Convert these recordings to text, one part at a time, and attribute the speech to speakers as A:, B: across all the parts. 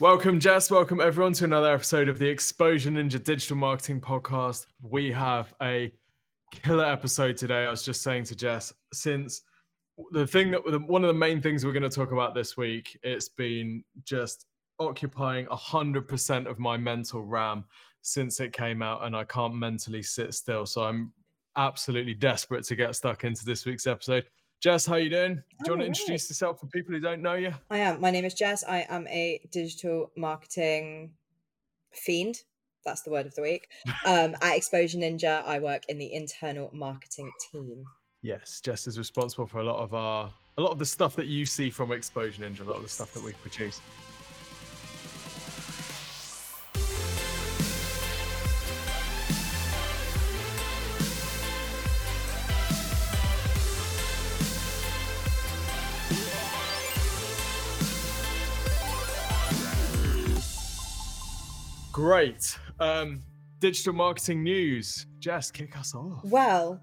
A: Welcome, Jess. Welcome, everyone, to another episode of the Exposure Ninja Digital Marketing Podcast. We have a killer episode today. I was just saying to Jess, since the thing that one of the main things we're going to talk about this week, it's been just occupying 100% of my mental RAM since it came out, and I can't mentally sit still. So I'm absolutely desperate to get stuck into this week's episode. Jess, how you doing? Do you want to introduce yourself for people who don't know you?
B: I am. My name is Jess. I am a digital marketing fiend. That's the word of the week. Um, at Exposure Ninja, I work in the internal marketing team.
A: Yes, Jess is responsible for a lot of our a lot of the stuff that you see from Exposure Ninja, a lot of the stuff that we produce. Great. Um, digital marketing news. Jess, kick us off.
B: Well,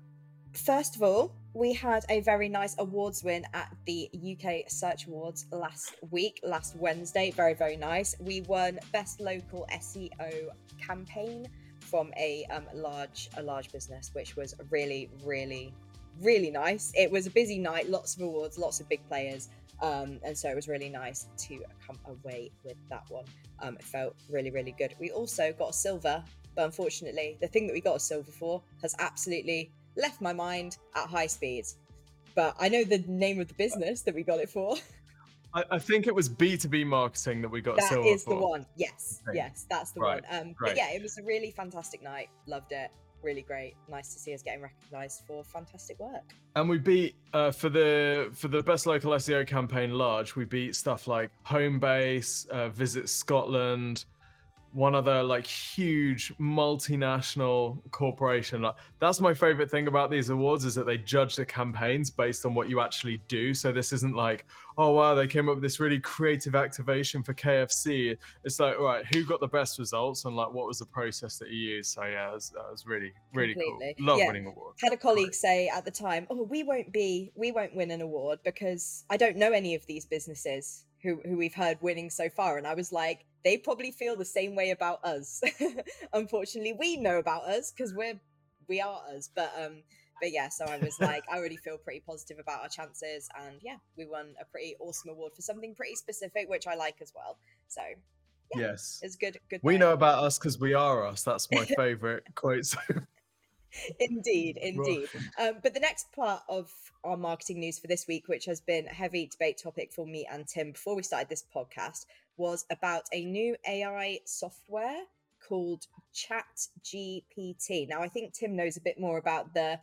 B: first of all, we had a very nice awards win at the UK Search Awards last week, last Wednesday. Very, very nice. We won Best Local SEO Campaign from a um, large a large business, which was really, really, really nice. It was a busy night, lots of awards, lots of big players. Um, and so it was really nice to come away with that one. Um, it felt really, really good. We also got a silver, but unfortunately, the thing that we got a silver for has absolutely left my mind at high speeds. But I know the name of the business that we got it for.
A: I, I think it was B2B marketing that we got
B: That
A: silver
B: is
A: for.
B: the one. Yes. Yes, that's the
A: Right,
B: one. Um,
A: great.
B: but yeah, it was a really fantastic night. Loved it. Really great. Nice to see us getting recognised for fantastic work.
A: And we beat uh, for the for the best local SEO campaign large. We beat stuff like Homebase, uh, Visit Scotland, one other like huge multinational corporation. Like that's my favorite thing about these awards is that they judge the campaigns based on what you actually do. So this isn't like, oh wow, they came up with this really creative activation for KFC. It's like, all right, who got the best results and like what was the process that you used? So yeah, it was, that was really really
B: Completely.
A: cool. Love
B: Yeah.
A: winning awards.
B: had a colleague say at the time, "Oh, we won't be, we won't win an award because I don't know any of these businesses who who we've heard winning so far." And I was like, "They probably feel the same way about us. Unfortunately, we know about us because we're we are us." But um, but yeah, so I was like, I already feel pretty positive about our chances, and yeah, we won a pretty awesome award for something pretty specific, which I like as well. So Yeah.
A: Yes.
B: it's good. Good.
A: We
B: night.
A: know about us because we are us. That's my favorite quote. So
B: indeed indeed. Um, but the next part of our marketing news for this week which has been a heavy debate topic for me and tim before we started this podcast was about a new ai software called chat gpt now i think tim knows a bit more about the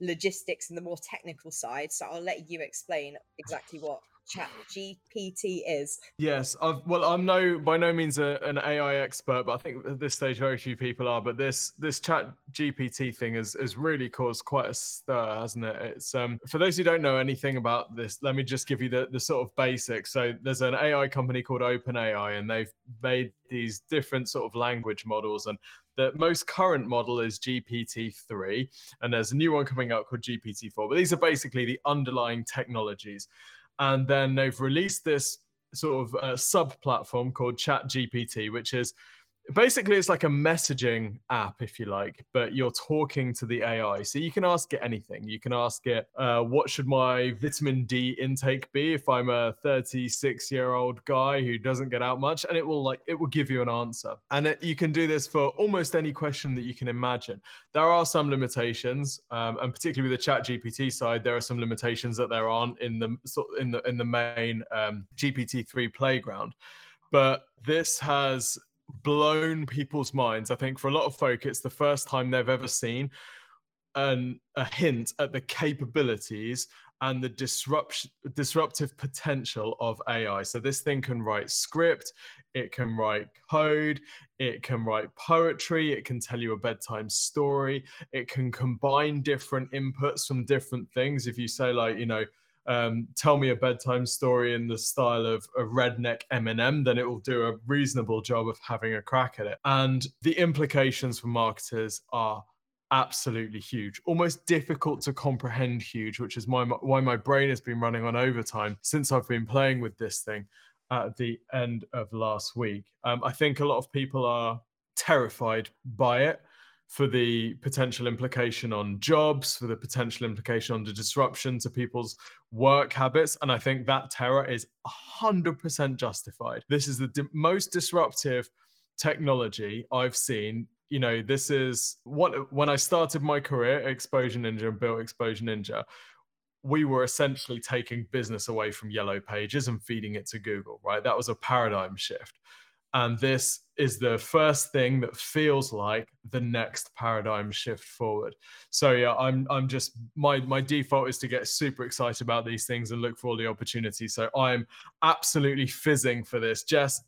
B: logistics and the more technical side so i'll let you explain exactly what chat gpt is
A: Yes, I've, well, I'm no by no means a, an AI expert, but I think at this stage very few people are. But this this Chat GPT thing has has really caused quite a stir, hasn't it? It's um for those who don't know anything about this, let me just give you the the sort of basics. So there's an AI company called OpenAI, and they've made these different sort of language models, and the most current model is GPT-3, and there's a new one coming out called GPT-4. But these are basically the underlying technologies and then they've released this sort of uh, sub platform called chat gpt which is basically it's like a messaging app if you like but you're talking to the ai so you can ask it anything. You can ask it uh, what should my vitamin d intake be if i'm a 36 year old guy who doesn't get out much? And it will like it will give you an answer. And it, you can do this for almost any question that you can imagine. There are some limitations um, and particularly with the chat gpt side there are some limitations that there aren't in the in the in the main um, gpt-3 playground. But this has blown people's minds i think for a lot of folk it's the first time they've ever seen an, a hint at the capabilities and the disruption disruptive potential of ai so this thing can write script it can write code it can write poetry it can tell you a bedtime story it can combine different inputs from different things. If you say like you know um, tell me a bedtime story in the style of a redneck Eminem, then it will do a reasonable job of having a crack at it. And the implications for marketers are absolutely huge, almost difficult to comprehend huge, which is my, why my brain has been running on overtime since I've been playing with this thing. at the end of last week. Um, I think a lot of people are terrified by it for the potential implication on jobs, for the potential implication on the disruption to people's work habits. And I think that terror is 100% justified. This is the di- most disruptive technology I've seen. You know, this is what when I started my career at Exposure Ninja and built Exposure Ninja, we were essentially taking business away from Yellow Pages and feeding it to Google, right? That was a paradigm shift. And this is the first thing that feels like the next paradigm shift forward. So yeah, I'm I'm just my my default is to get super excited about these things and look for all the opportunities. So I'm absolutely fizzing for this. Jess,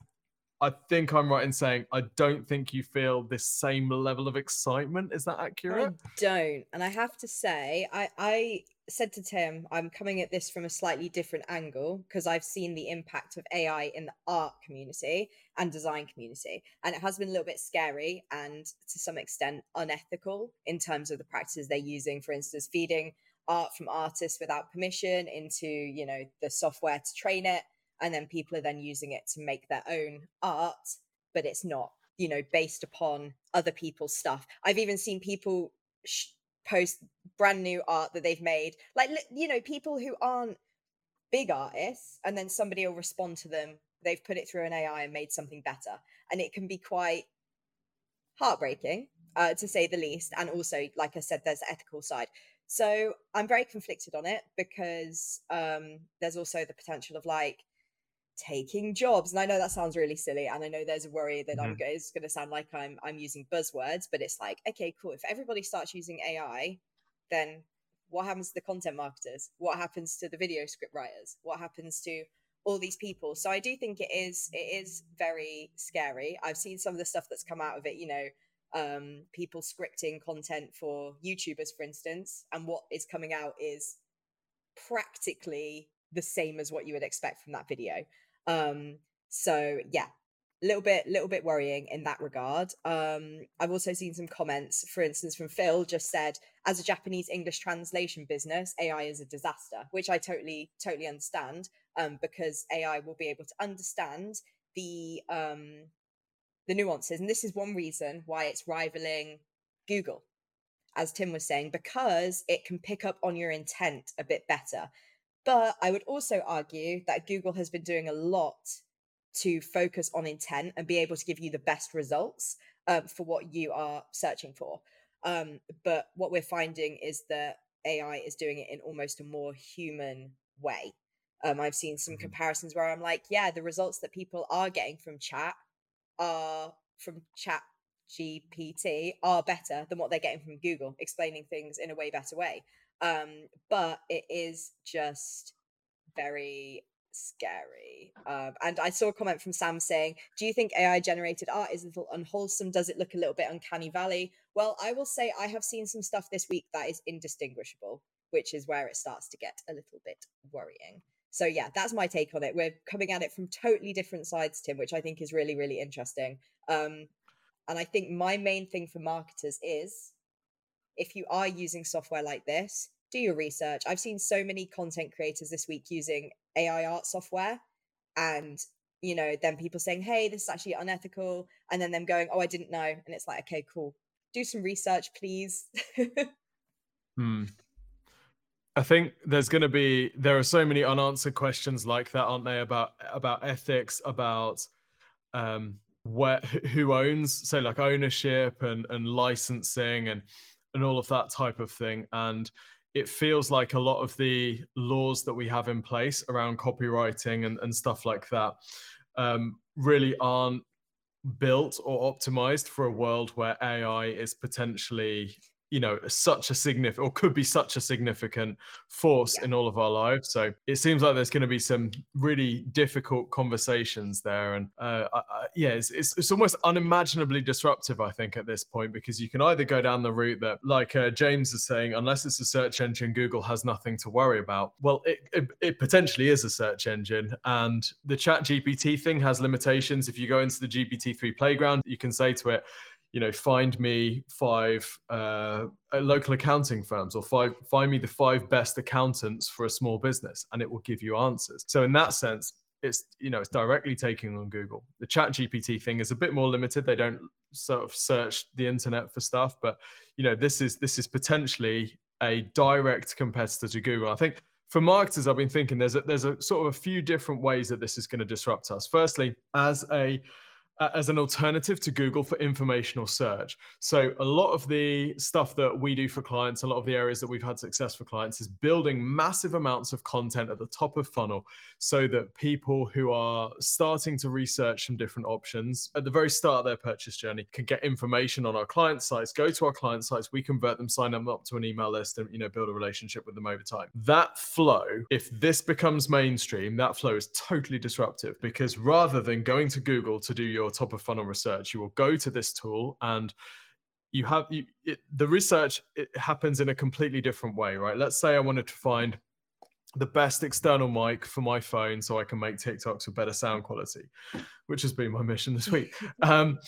A: I think I'm right in saying I don't think you feel this same level of excitement. Is that accurate?
B: I don't. And I have to say, I I said to Tim, I'm coming at this from a slightly different angle because I've seen the impact of AI in the art community and design community. And it has been a little bit scary and to some extent unethical in terms of the practices they're using, for instance, feeding art from artists without permission into, you know, the software to train it. And then people are then using it to make their own art, but it's not, you know, based upon other people's stuff. I've even seen people sh- post brand new art that they've made. Like you know people who aren't big artists and then somebody will respond to them they've put it through an ai and made something better. And it can be quite heartbreaking uh, to say the least and also like i said there's the ethical side. So i'm very conflicted on it because um, there's also the potential of like taking jobs and i know that sounds really silly and i know there's a worry that mm-hmm. i'm it's going to sound like i'm i'm using buzzwords but it's like okay cool if everybody starts using ai then what happens to the content marketers? What happens to the video script writers? What happens to all these people? So i do think it is it is very scary. I've seen some of the stuff that's come out of it you know um people scripting content for youtubers for instance and what is coming out is practically the same as what you would expect from that video um, so yeah, a little bit little bit worrying in that regard. Um i've also seen some comments for instance from phil just said as a japanese english translation business ai is a disaster which i totally totally understand um because ai will be able to understand the um the nuances. And this is one reason why it's rivaling google as tim was saying because it can pick up on your intent a bit better but I would also argue that Google has been doing a lot to focus on intent and be able to give you the best results um, for what you are searching for. Um, but what we're finding is that AI is doing it in almost a more human way. Um, I've seen some mm-hmm. comparisons where I'm like, yeah, the results that people are getting from chat are from chat GPT are better than what they're getting from Google, explaining things in a way better way. Um, but it is just very scary. Um, and I saw a comment from Sam saying, Do you think AI generated art is a little unwholesome? Does it look a little bit uncanny valley? Well, I will say I have seen some stuff this week that is indistinguishable, which is where it starts to get a little bit worrying. So, yeah, that's my take on it. We're coming at it from totally different sides, Tim, which I think is really, really interesting. Um, and I think my main thing for marketers is if you are using software like this, do your research. I've seen so many content creators this week using AI art software and you know, then people saying, "Hey, this is actually unethical," and then them going, "Oh, I didn't know," and it's like, "Okay, cool. Do some research, please."
A: hmm. I think there's going to be there are so many unanswered questions like that, aren't they? About about ethics, about um, where who owns, so like ownership and and licensing and and all of that type of thing. And it feels like a lot of the laws that we have in place around copywriting and, and stuff like that um, really aren't built or optimized for a world where AI is potentially you know such a significant or could be such a significant force yeah. in all of our lives. So it seems like there's going to be some really difficult conversations there and uh, I, yeah it's, it's, it's, almost unimaginably disruptive i think at this point because you can either go down the route that like uh, james is saying unless it's a search engine google has nothing to worry about. Well it, it, it potentially is a search engine and the chat gpt thing has limitations. If you go into the gpt-3 playground you can say to it you know, find me five uh, local accounting firms or five, find me the five best accountants for a small business, and it will give you answers. So in that sense, it's you know it's directly taking on Google. The Chat GPT thing is a bit more limited. They don't sort of search the internet for stuff, but you know this is this is potentially a direct competitor to Google. I think for marketers, I've been thinking there's a, there's a sort of a few different ways that this is going to disrupt us. Firstly, as a as an alternative to Google for informational search. So a lot of the stuff that we do for clients, a lot of the areas that we've had success for clients is building massive amounts of content at the top of funnel so that people who are starting to research some different options at the very start of their purchase journey can get information on our client sites, go to our client sites, we convert them, sign them up to an email list and you know build a relationship with them over time. That flow, if this becomes mainstream, that flow is totally disruptive because rather than going to Google to do your top of funnel research, you will go to this tool and you have you, it, the research it happens in a completely different way, right? Let's say I wanted to find the best external mic for my phone so I can make TikToks with better sound quality, which has been my mission this week. Um,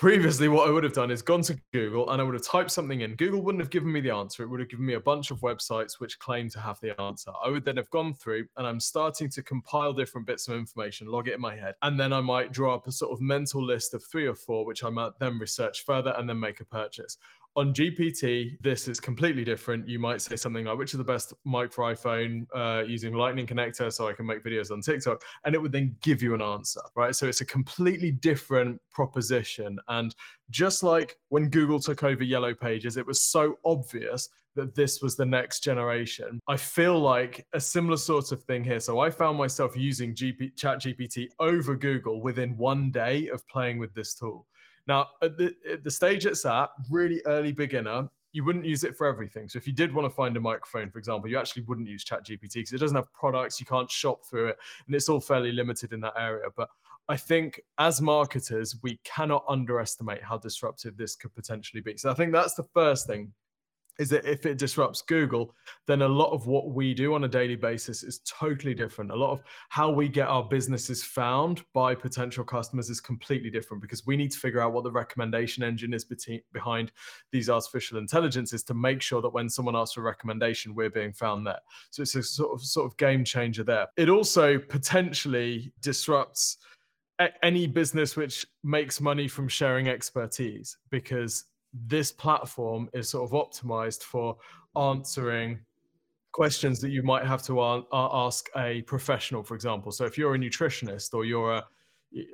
A: previously what i would have done is gone to google and i would have typed something in. Google wouldn't have given me the answer. It would have given me a bunch of websites which claim to have the answer. I would then have gone through and i'm starting to compile different bits of information log it in my head and then i might draw up a sort of mental list of three or four which i might then research further and then make a purchase on GPT, this is completely different. You might say something like, which is the best mic for iPhone uh, using Lightning connector so I can make videos on TikTok? And it would then give you an answer, right? So it's a completely different proposition. And just like when Google took over Yellow Pages, it was so obvious that this was the next generation. I feel like a similar sort of thing here. So I found myself using GP, Chat GPT over Google within one day of playing with this tool. Now, at the, at the stage it's at, really early beginner, you wouldn't use it for everything. So if you did want to find a microphone, for example, you actually wouldn't use ChatGPT because it doesn't have products, you can't shop through it, and it's all fairly limited in that area. But I think as marketers, we cannot underestimate how disruptive this could potentially be. So I think that's the first thing is that if it disrupts Google, then a lot of what we do on a daily basis is totally different. A lot of how we get our businesses found by potential customers is completely different because we need to figure out what the recommendation engine is behind these artificial intelligences to make sure that when someone asks for a recommendation, we're being found there. So it's a sort of sort of game changer there. It also potentially disrupts any business which makes money from sharing expertise because this platform is sort of optimized for answering questions that you might have to ask a professional for example. So if you're a nutritionist or you're a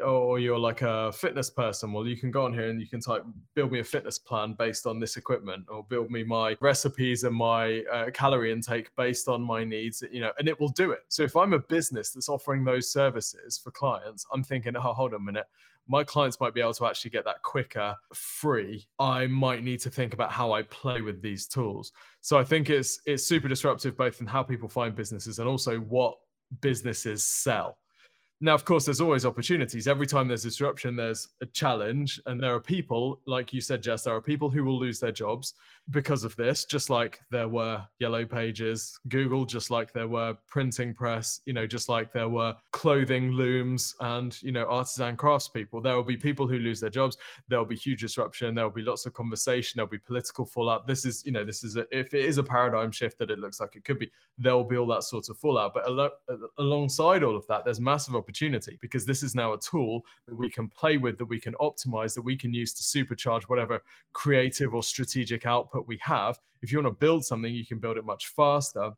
A: or you're like a fitness person well you can go on here and you can type build me a fitness plan based on this equipment or build me my recipes and my uh, calorie intake based on my needs you know and it will do it. So if i'm a business that's offering those services for clients i'm thinking oh hold on a minute. My clients might be able to actually get that quicker free. I might need to think about how i play with these tools. So i think it's it's super disruptive both in how people find businesses and also what businesses sell now, of course, there's always opportunities. Every time there's disruption, there's a challenge. And there are people, like you said, Jess, there are people who will lose their jobs because of this, just like there were Yellow Pages, Google, just like there were printing press, you know, just like there were clothing looms and, you know, artisan craftspeople. There will be people who lose their jobs. There will be huge disruption. There will be lots of conversation. There'll be political fallout. This is, you know, this is, a, if it is a paradigm shift that it looks like it could be, there will be all that sort of fallout. But al- uh, alongside all of that, there's massive opportunity because this is now a tool that we can play with, that we can optimize, that we can use to supercharge whatever creative or strategic output we have. If you want to build something, you can build it much faster.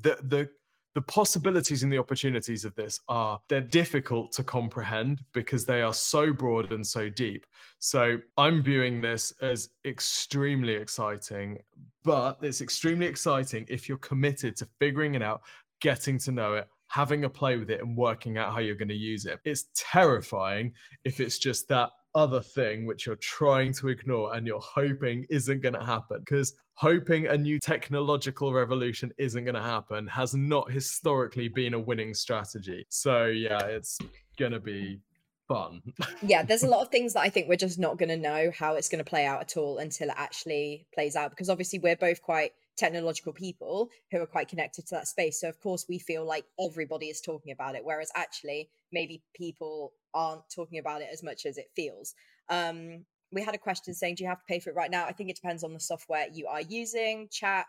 A: The the the possibilities and the opportunities of this are they're difficult to comprehend because they are so broad and so deep so i'm viewing this as extremely exciting but it's extremely exciting if you're committed to figuring it out getting to know it having a play with it and working out how you're going to use it. It's terrifying if it's just that other thing which you're trying to ignore and you're hoping isn't going to happen because hoping a new technological revolution isn't going to happen has not historically been a winning strategy. So, yeah, it's going to be fun.
B: yeah, there's a lot of things that I think we're just not going to know how it's going to play out at all until it actually plays out because obviously we're both quite technological people who are quite connected to that space. So of course we feel like everybody is talking about it, whereas actually maybe people aren't talking about it as much as it feels. Um, we had a question saying, "Do you have to pay for it right now?" I think it depends on the software you are using. Chat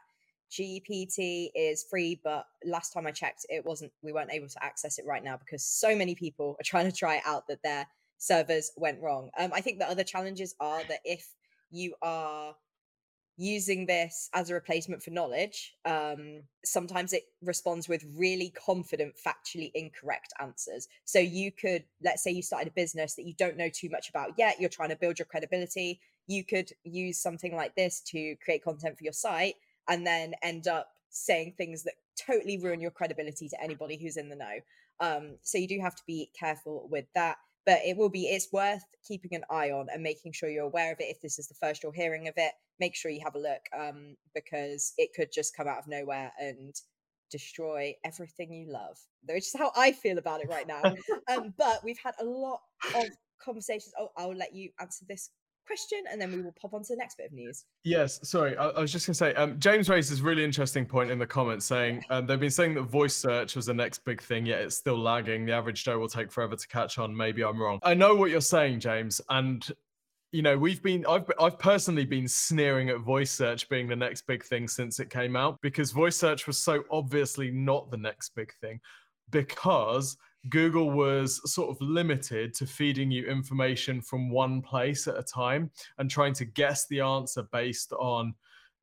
B: GPT is free, but last time I checked, it wasn't. We weren't able to access it right now because so many people are trying to try it out that their servers went wrong. Um, I think the other challenges are that if you are using this as a replacement for knowledge, um, sometimes it responds with really confident, factually incorrect answers. So you could, let's say you started a business that you don't know too much about yet, you're trying to build your credibility. You could use something like this to create content for your site and then end up saying things that totally ruin your credibility to anybody who's in the know. Um, so you do have to be careful with that but it will be it's worth keeping an eye on and making sure you're aware of it. If this is the first you're hearing of it make sure you have a look um, because it could just come out of nowhere and destroy everything you love. Which is how i feel about it right now. Um, but we've had a lot of conversations. Oh i'll let you answer this question and then we will pop on to the next bit of news.
A: Yes, sorry. I, I was just going to say, um, James raised this really interesting point in the comments saying um, they've been saying that voice search was the next big thing, yet it's still lagging. The average Joe will take forever to catch on. Maybe I'm wrong. I know what you're saying, James. And you know we've been i've i've personally been sneering at voice search being the next big thing since it came out because voice search was so obviously not the next big thing because Google was sort of limited to feeding you information from one place at a time and trying to guess the answer based on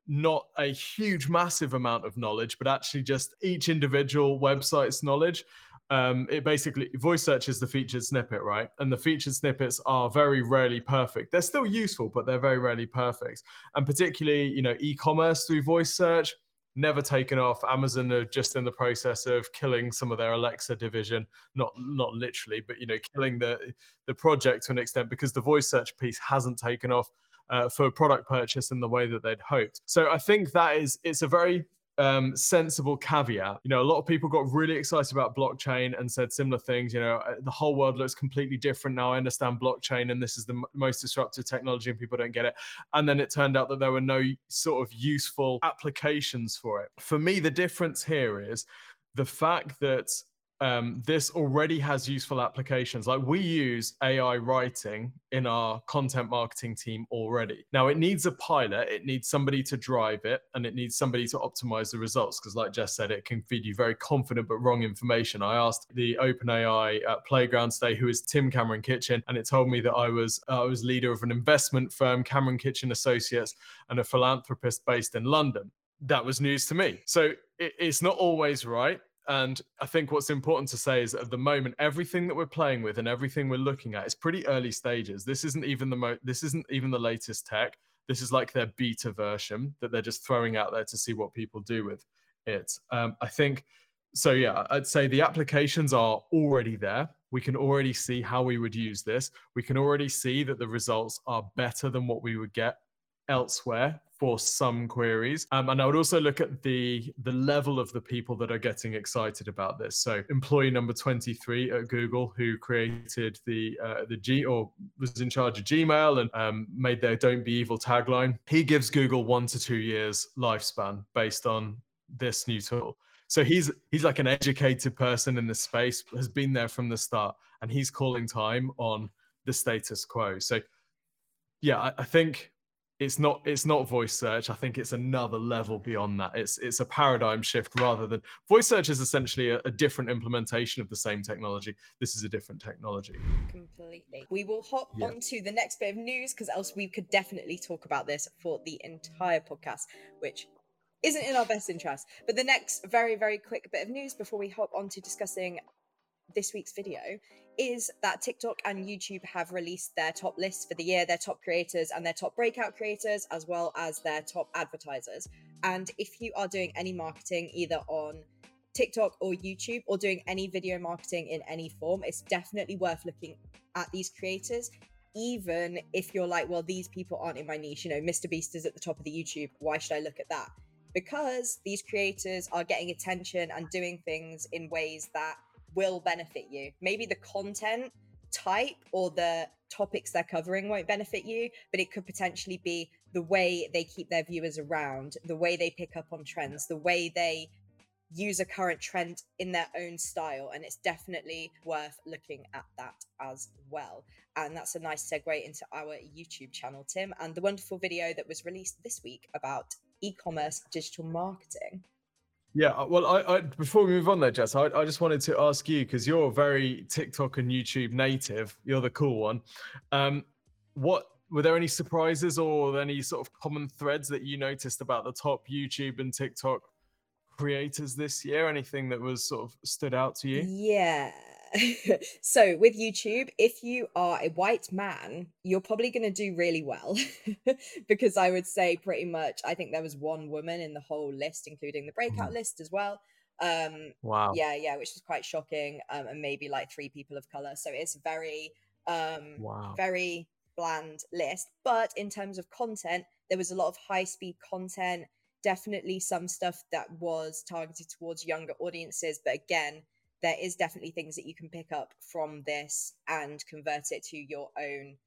A: not a huge, massive amount of knowledge, but actually just each individual website's knowledge. Um, it basically voice search is the featured snippet, right? And the featured snippets are very rarely perfect. They're still useful, but they're very rarely perfect. And particularly, you know, e-commerce through voice search never taken off. Amazon are just in the process of killing some of their Alexa division, not not literally, but you know, killing the the project to an extent because the voice search piece hasn't taken off uh, for product purchase in the way that they'd hoped. So I think that is it's a very um, sensible caveat. You know, a lot of people got really excited about blockchain and said similar things. You know, uh, the whole world looks completely different now. I understand blockchain and this is the m- most disruptive technology and people don't get it. And then it turned out that there were no sort of useful applications for it. For me, the difference here is the fact that um, this already has useful applications. Like we use AI writing in our content marketing team already. Now it needs a pilot, it needs somebody to drive it, and it needs somebody to optimize the results. Because, like Jess said, it can feed you very confident but wrong information. I asked the OpenAI uh, playground today, who is Tim Cameron Kitchen, and it told me that I was uh, I was leader of an investment firm, Cameron Kitchen Associates, and a philanthropist based in London. That was news to me. So it, it's not always right and I think what's important to say is at the moment, everything that we're playing with and everything we're looking at is pretty early stages. This isn't even the mo- this isn't even the latest tech. This is like their beta version that they're just throwing out there to see what people do with it. Um, I think so. Yeah, I'd say the applications are already there. We can already see how we would use this. We can already see that the results are better than what we would get elsewhere for some queries. Um, and I would also look at the the level of the people that are getting excited about this. So employee number 23 at Google, who created the uh, the G or was in charge of Gmail and um, made their "Don't Be Evil" tagline. He gives Google one to two years lifespan based on this new tool. So he's he's like an educated person in the space, has been there from the start, and he's calling time on the status quo. So yeah, I, I think it's not it's not voice search. I think it's another level beyond that. It's it's a paradigm shift rather than voice search is essentially a, a, different implementation of the same technology. This is a different technology.
B: Completely. We will hop yeah. on to the next bit of news because else we could definitely talk about this for the entire podcast which isn't in our best interest. But the next very very quick bit of news before we hop on to discussing this week's video is that TikTok and YouTube have released their top lists for the year, their top creators and their top breakout creators, as well as their top advertisers. And if you are doing any marketing either on TikTok or YouTube or doing any video marketing in any form, it's definitely worth looking at these creators. Even if you're like, well, these people aren't in my niche, you know, Mr. Beast is at the top of the YouTube. Why should I look at that? Because these creators are getting attention and doing things in ways that will benefit you. Maybe the content type or the topics they're covering won't benefit you, but it could potentially be the way they keep their viewers around, the way they pick up on trends, the way they use a current trend in their own style. And it's definitely worth looking at that as well. And that's a nice segue into our YouTube channel, Tim, and the wonderful video that was released this week about e-commerce digital marketing.
A: Yeah, uh, well, I, I, before we move on there, Jess, I, I just wanted to ask you because you're very TikTok and YouTube native. You're the cool one. Um, what were there any surprises or any sort of common threads that you noticed about the top YouTube and TikTok creators this year? Anything that was sort of stood out to you?
B: Yeah. so with YouTube, if you are a white man, you're probably going to do really well because I would say pretty much I think there was one woman in the whole list including the breakout mm. list as well. Um
A: wow.
B: Yeah, yeah, which is quite shocking um and maybe like three people of color. So it's very um wow. very bland list, but in terms of content, there was a lot of high speed content definitely some stuff that was targeted towards younger audiences but again there is definitely things that you can pick up from this and convert it to your own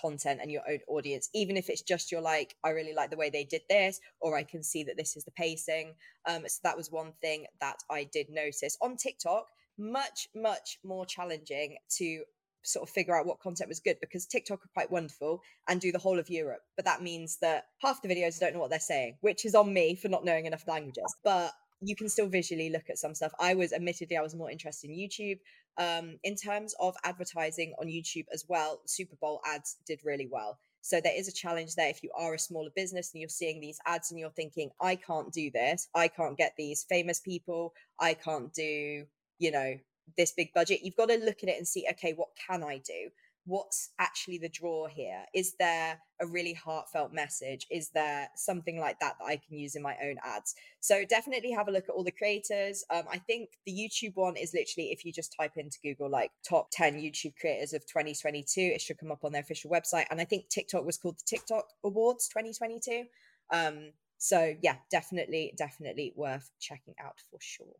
B: content and your own audience even if it's just you're like i really like the way they did this or i can see that this is the pacing um so that was one thing that i did notice on tiktok much much more challenging to sort of figure out what content was good because TikTok are quite wonderful and do the whole of Europe. But that means that half the videos don't know what they're saying, which is on me for not knowing enough languages. But you can still visually look at some stuff. I was admittedly I was more interested in YouTube. Um, in terms of advertising on YouTube as well, Super Bowl ads did really well. So there is a challenge there if you are a smaller business and you're seeing these ads and you're thinking, I can't do this. I can't get these famous people. I can't do, you know, this big budget you've got to look at it and see okay what can i do what's actually the draw here? Is there a really heartfelt message? Is there something like that that i can use in my own ads? So definitely have a look at all the creators. Um, i think the youtube one is literally if you just type into google like top 10 youtube creators of 2022 it should come up on their official website. And i think tiktok was called the tiktok awards 2022 um, so yeah definitely definitely worth checking out for sure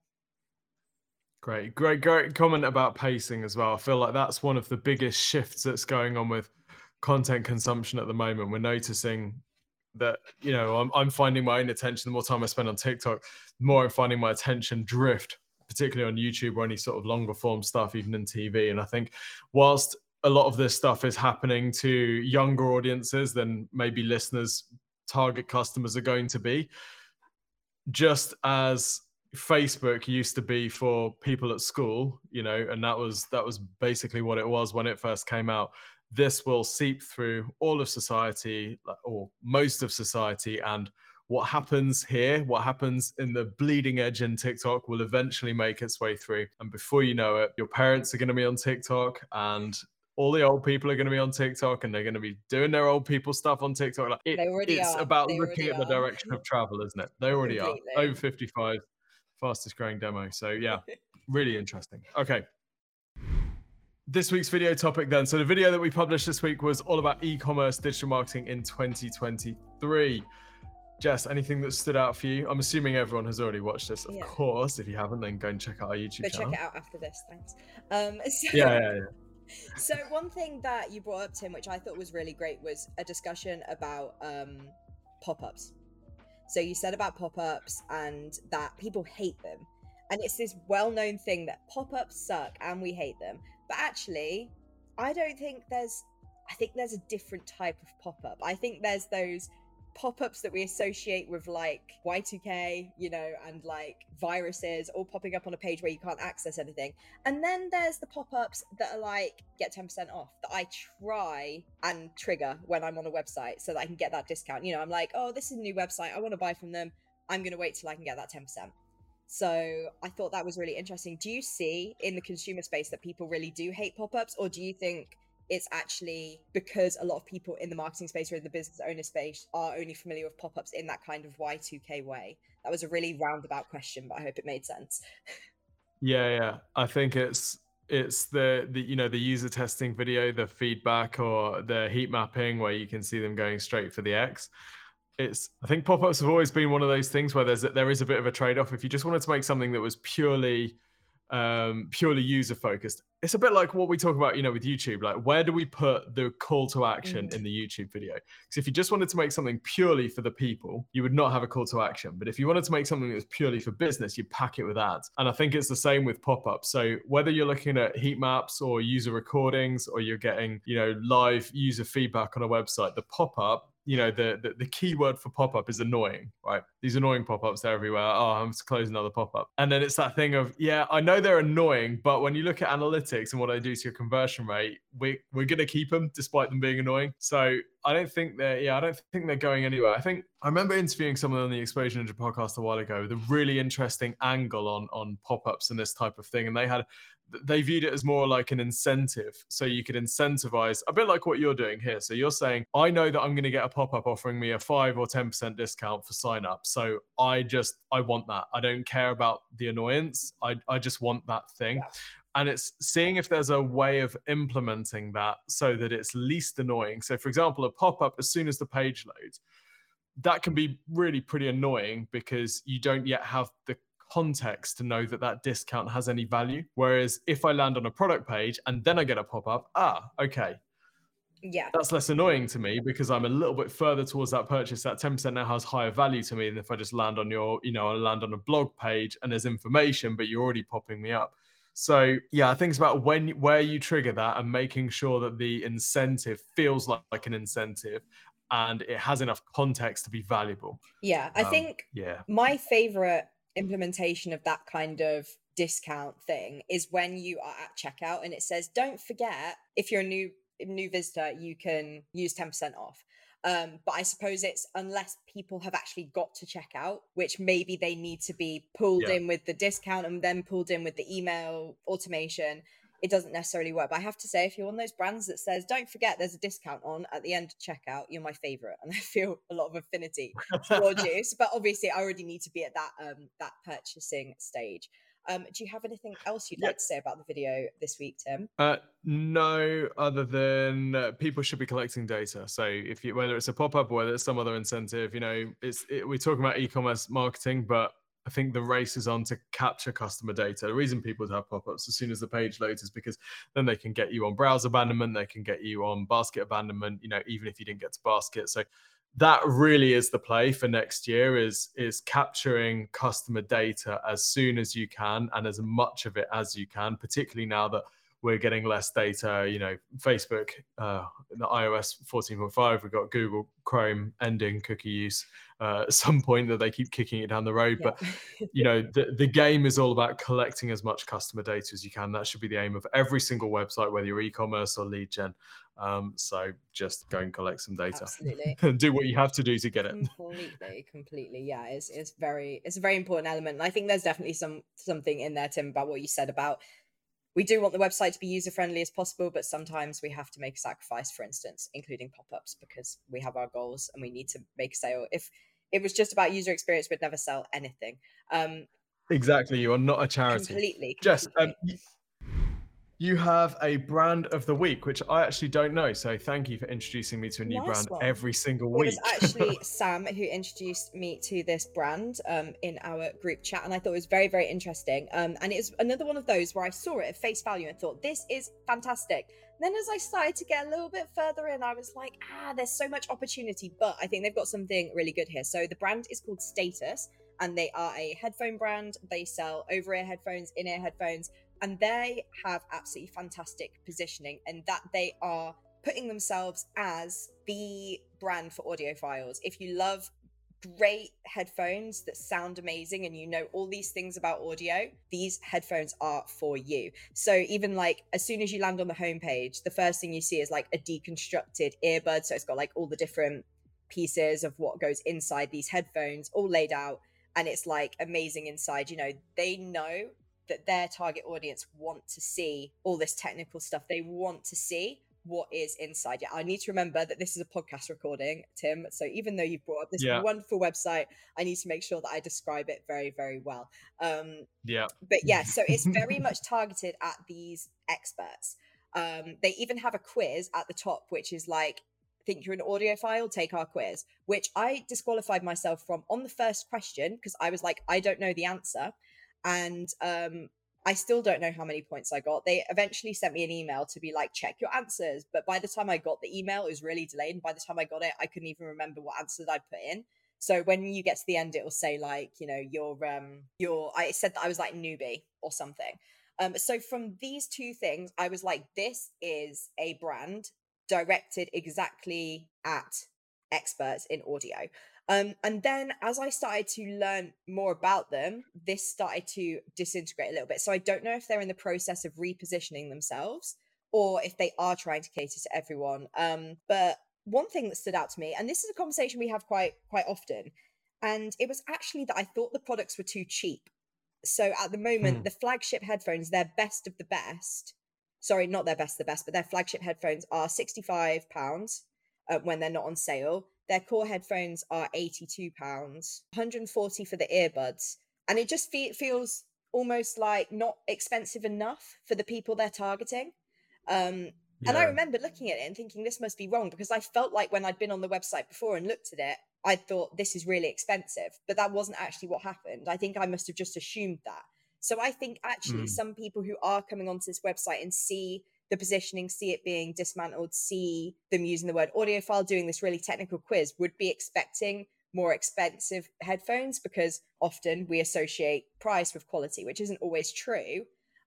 A: Great, great, great comment about pacing as well. I feel like that's one of the biggest shifts that's going on with content consumption at the moment. We're noticing that, you know, I'm, I'm finding my own attention. The more time I spend on TikTok, the more I'm finding my attention drift, particularly on YouTube or any sort of longer form stuff, even in TV. And I think whilst a lot of this stuff is happening to younger audiences than maybe listeners, target customers are going to be, just as Facebook used to be for people at school, you know, and that was that was basically what it was when it first came out. This will seep through all of society or most of society and what happens here, what happens in the bleeding edge in TikTok will eventually make its way through. And before you know it, your parents are going to be on TikTok and all the old people are going to be on TikTok and they're going to be doing their old people stuff on TikTok. Like it, it's
B: are.
A: about
B: they
A: looking at the direction of travel, isn't it? They already Completely. are over 55 fastest growing demo. So yeah, really interesting. Okay. This week's video topic then. So the video that we published this week was all about e-commerce digital marketing in 2023. Jess, anything that stood out for you? I'm assuming everyone has already watched this, of yeah. course. If you haven't, then go and check out our YouTube
B: go
A: channel.
B: check it out after this, thanks. Um, so,
A: yeah, yeah, yeah.
B: So one thing that you brought up, Tim, which I thought was really great, was a discussion about um, pop-ups. So you said about pop ups and that people hate them. And it's this well known thing that pop ups suck and we hate them. But actually, I don't think there's, I think there's a different type of pop up. I think there's those pop-ups that we associate with like Y2K, you know, and like viruses all popping up on a page where you can't access anything. And then there's the pop-ups that are like get 10% off that I try and trigger when I'm on a website so that I can get that discount. You know, I'm like, oh, this is a new website. I want to buy from them. I'm going to wait till I can get that 10%. So I thought that was really interesting. Do you see in the consumer space that people really do hate pop-ups or do you think it's actually because a lot of people in the marketing space or in the business owner space are only familiar with pop-ups in that kind of Y2K way. That was a really roundabout question, but I hope it made sense.
A: Yeah, yeah. I think it's it's the, the you know the user testing video, the feedback or the heat mapping where you can see them going straight for the X. It's I think pop-ups have always been one of those things where there's there is a bit of a trade-off. If you just wanted to make something that was purely um, purely user focused. It's a bit like what we talk about, you know, with YouTube. Like, where do we put the call to action mm. in the YouTube video? Because if you just wanted to make something purely for the people, you would not have a call to action. But if you wanted to make something that was purely for business, you pack it with ads. And I think it's the same with pop ups. So whether you're looking at heat maps or user recordings, or you're getting, you know, live user feedback on a website, the pop up you know the, the the keyword for pop-up is annoying right? These annoying pop-ups are everywhere. Oh i'm just closing another pop-up. And then it's that thing of yeah i know they're annoying but when you look at analytics and what they do to your conversion rate we, we're to keep them despite them being annoying. So i don't think they're yeah i don't think they're going anywhere. I think i remember interviewing someone on the exposure ninja podcast a while ago with a really interesting angle on on pop-ups and this type of thing and they had they viewed it as more like an incentive. So you could incentivize a bit like what you're doing here. So you're saying, I know that I'm going to get a pop up offering me a five or 10% discount for sign up. So I just, I want that. I don't care about the annoyance. I, I just want that thing. Yeah. And it's seeing if there's a way of implementing that so that it's least annoying. So, for example, a pop up as soon as the page loads, that can be really pretty annoying because you don't yet have the context to know that that discount has any value. Whereas if I land on a product page and then I get a pop up, ah, okay.
B: Yeah.
A: That's less annoying to me because I'm a little bit further towards that purchase. That 10% now has higher value to me than if I just land on your, you know, I land on a blog page and there's information, but you're already popping me up. So yeah, I think it's about when where you trigger that and making sure that the incentive feels like, like an incentive and it has enough context to be valuable.
B: Yeah, I um, think yeah. my favorite implementation of that kind of discount thing is when you are at checkout and it says don't forget if you're a new new visitor you can use 10% off um, but I suppose it's unless people have actually got to checkout, which maybe they need to be pulled yeah. in with the discount and then pulled in with the email automation it doesn't necessarily work. But I have to say, if you're one of those brands that says, don't forget there's a discount on at the end of checkout, you're my favorite. And I feel a lot of affinity towards you. But obviously, I already need to be at that um, that purchasing stage. Um, do you have anything else you'd yep. like to say about the video this week, Tim?
A: Uh, no, other than uh, people should be collecting data. So if you, whether it's a pop up or whether it's some other incentive, you know, it's it, we're talking about e-commerce marketing, but I think the race is on to capture customer data. The reason people have pop-ups as soon as the page loads is because then they can get you on browse abandonment, they can get you on basket abandonment, you know, even if you didn't get to basket. So that really is the play for next year is is capturing customer data as soon as you can and as much of it as you can, particularly now that we're getting less data. You know, Facebook, uh, the iOS 14.5, we've got Google Chrome ending cookie use uh, at some point that they keep kicking it down the road. Yeah. But you know, the, the game is all about collecting as much customer data as you can. That should be the aim of every single website, whether you're e-commerce or lead gen. Um, so just go and collect some data and do what you have to do to get it.
B: Completely, completely. Yeah, it's it's very it's a very important element. And I think there's definitely some something in there, Tim, about what you said about we do want the website to be user friendly as possible, but sometimes we have to make a sacrifice, for instance, including pop ups, because we have our goals and we need to make a sale. If it was just about user experience, we'd never sell anything. Um,
A: exactly. You are not a charity.
B: Completely.
A: Jess, um, you have a brand of the week, which I actually don't know. So thank you for introducing me to a new nice brand one. every single week.
B: It was actually Sam who introduced me to this brand um, in our group chat, and I thought it was very, very interesting. Um, and it was another one of those where I saw it at face value and thought, this is fantastic. then as I started to get a little bit further in, I was like, ah, there's so much opportunity, but I think they've got something really good here. So the brand is called Status, and they are a headphone brand. They sell over-ear headphones, in-ear headphones and they have absolutely fantastic positioning and that they are putting themselves as the brand for audiophiles. If you love great headphones that sound amazing and you know all these things about audio, these headphones are for you. So even like as soon as you land on the homepage, the first thing you see is like a deconstructed earbud. So it's got like all the different pieces of what goes inside these headphones all laid out and it's like amazing inside. You know, they know that their target audience want to see all this technical stuff. They want to see what is inside. Yeah, I need to remember that this is a podcast recording, Tim. So even though you've brought up this yeah. wonderful website, I need to make sure that I describe it very, very well. Um,
A: yeah.
B: But yeah, so it's very much targeted at these experts. Um, they even have a quiz at the top, which is like, think you're an audiophile, take our quiz, which I disqualified myself from on the first question because I was like, I don't know the answer and um I still don't know how many points I got. They eventually sent me an email to be like, check your answers. But by the time I got the email, it was really delayed. And by the time I got it, I couldn't even remember what answers I'd put in. So when you get to the end, it will say like, you know, your um your I said that I was like newbie or something. Um, so from these two things, I was like, this is a brand directed exactly at experts in audio. Um, and then as I started to learn more about them, this started to disintegrate a little bit. So I don't know if they're in the process of repositioning themselves or if they are trying to cater to everyone. Um, but one thing that stood out to me, and this is a conversation we have quite quite often, and it was actually that I thought the products were too cheap. So at the moment, hmm. the flagship headphones, they're best of the best. Sorry, not their best of the best, but their flagship headphones are sixty-five pounds uh, when they're not on sale. Their core headphones are eighty-two pounds, one hundred and forty for the earbuds, and it just fe- feels almost like not expensive enough for the people they're targeting. Um, yeah. And I remember looking at it and thinking this must be wrong because I felt like when I'd been on the website before and looked at it, I thought this is really expensive, but that wasn't actually what happened. I think I must have just assumed that. So I think actually mm. some people who are coming onto this website and see the positioning, see it being dismantled, see them using the word audiophile, doing this really technical quiz, would be expecting more expensive headphones because often we associate price with quality, which isn't always true.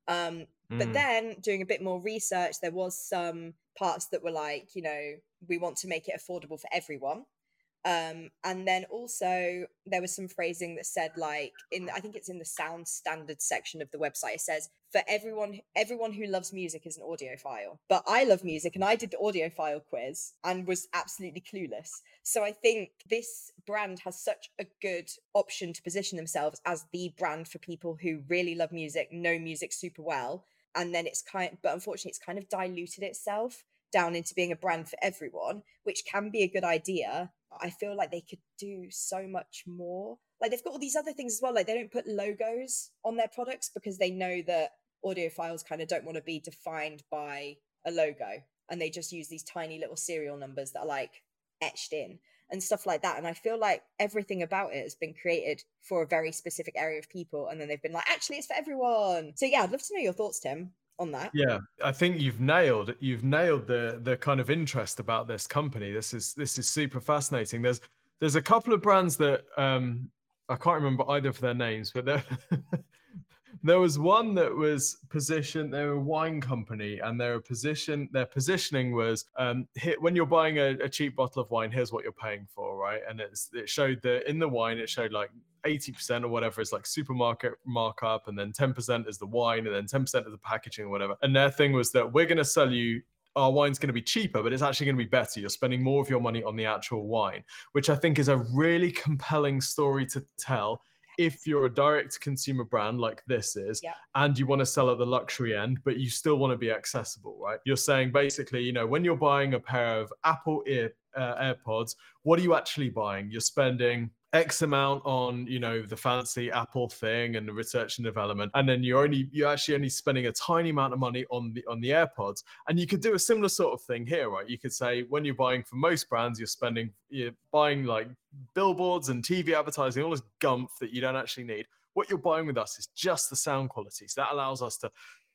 B: Um, mm. But then doing a bit more research, there was some parts that were like, you know, we want to make it affordable for everyone. Um, and then also there was some phrasing that said like in I think it's in the sound standards section of the website. It says for everyone everyone who loves music is an audiophile. But I love music and I did the audiophile quiz and was absolutely clueless. So I think this brand has such a good option to position themselves as the brand for people who really love music, know music super well. And then it's kind but unfortunately it's kind of diluted itself down into being a brand for everyone, which can be a good idea. I feel like they could do so much more. Like they've got all these other things as well. Like they don't put logos on their products because they know that audiophiles kind of don't want to be defined by a logo. And they just use these tiny little serial numbers that are like etched in and stuff like that. And I feel like everything about it has been created for a very specific area of people. And then they've been like, actually, it's for everyone. So yeah, I'd love to know your thoughts, Tim on that.
A: Yeah, I think you've nailed you've nailed the the kind of interest about this company. This is this is super fascinating. There's there's a couple of brands that um I can't remember either of their names, but there there was one that was positioned. They were a wine company, and their position their positioning was um hit, when you're buying a, a cheap bottle of wine. Here's what you're paying for, right? And it's it showed that in the wine it showed like 80% or whatever is like supermarket markup, and then 10% is the wine, and then 10% is the packaging or whatever. And their thing was that we're going to sell you our wine's going to be cheaper, but it's actually going to be better. You're spending more of your money on the actual wine, which I think is a really compelling story to tell if you're a direct consumer brand like this is yeah. and you want to sell at the luxury end but you still want to be accessible right you're saying basically you know when you're buying a pair of apple ear uh, airpods what are you actually buying you're spending X amount on, you know, the fancy Apple thing and the research and development, and then you're only you're actually only spending a tiny amount of money on the on the AirPods. And you could do a similar sort of thing here, right? You could say when you're buying for most brands, you're spending you're buying like billboards and TV advertising, all this gump that you don't actually need. What you're buying with us is just the sound quality. So that allows us to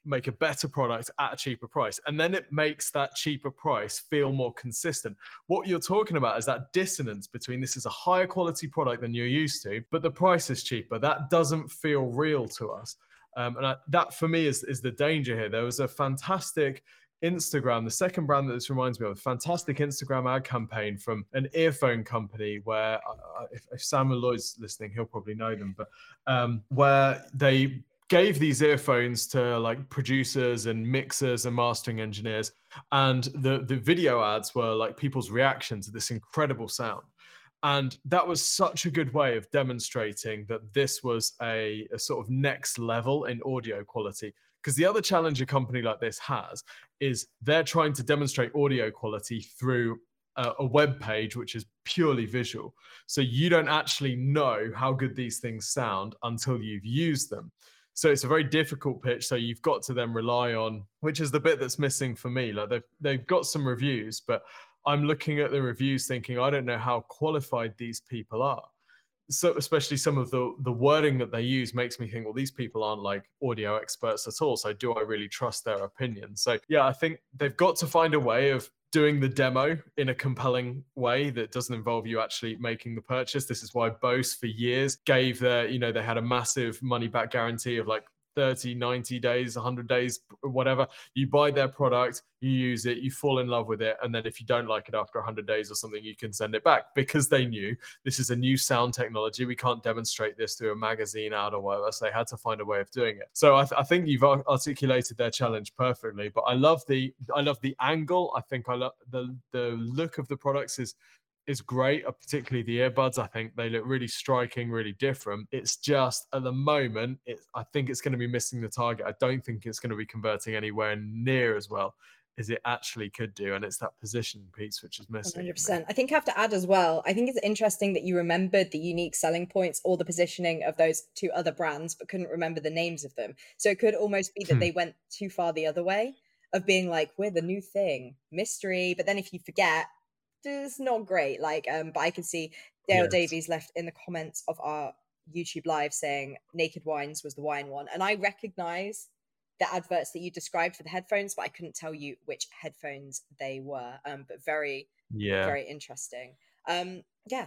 A: make a better product at a cheaper price. And then it makes that cheaper price feel more consistent. What you're talking about is that dissonance between this is a higher quality product than you're used to, but the price is cheaper. That doesn't feel real to us. Um, and I, that for me is, is the danger here. There was a fantastic Instagram, the second brand that this reminds me of, a fantastic Instagram ad campaign from an earphone company where, uh, if, if Samuel Lloyd's listening, he'll probably know them, but um, where they gave these earphones to like producers and mixers and mastering engineers and the the video ads were like people's reaction to this incredible sound. And that was such a good way of demonstrating that this was a, a sort of next level in audio quality. Because the other challenge a company like this has is they're trying to demonstrate audio quality through a, a web page which is purely visual. So you don't actually know how good these things sound until you've used them so it's a very difficult pitch. So you've got to then rely on, which is the bit that's missing for me. Like they've they've got some reviews, but I'm looking at the reviews thinking I don't know how qualified these people are. So especially some of the the wording that they use makes me think, well, these people aren't like audio experts at all. So do I really trust their opinion? So yeah, I think they've got to find a way of doing the demo in a compelling way that doesn't involve you actually making the purchase. This is why Bose for years gave their, you know, they had a massive money back guarantee of like 30, 90 days, 100 days, whatever. You buy their product, you use it, you fall in love with it. And then if you don't like it after 100 days or something, you can send it back because they knew this is a new sound technology. We can't demonstrate this through a magazine ad or whatever. So they had to find a way of doing it. So I, th- I think you've articulated their challenge perfectly. But I love the I love the angle. I think I love the the look of the products is is great, uh, particularly the earbuds. I think they look really striking, really different. It's just at the moment, it, I think it's going to be missing the target. I don't think it's going to be converting anywhere near as well as it actually could do. And it's that position piece which is missing.
B: 100%. I think I have to add as well, I think it's interesting that you remembered the unique selling points or the positioning of those two other brands, but couldn't remember the names of them. So it could almost be that hmm. they went too far the other way of being like, we're the new thing, mystery. But then if you forget, it's not great. Like, um, but I can see Dale yes. Davies left in the comments of our YouTube live saying Naked Wines was the wine one. And I recognize the adverts that you described for the headphones, but I couldn't tell you which headphones they were. Um, but very, yeah, very interesting. Um, yeah.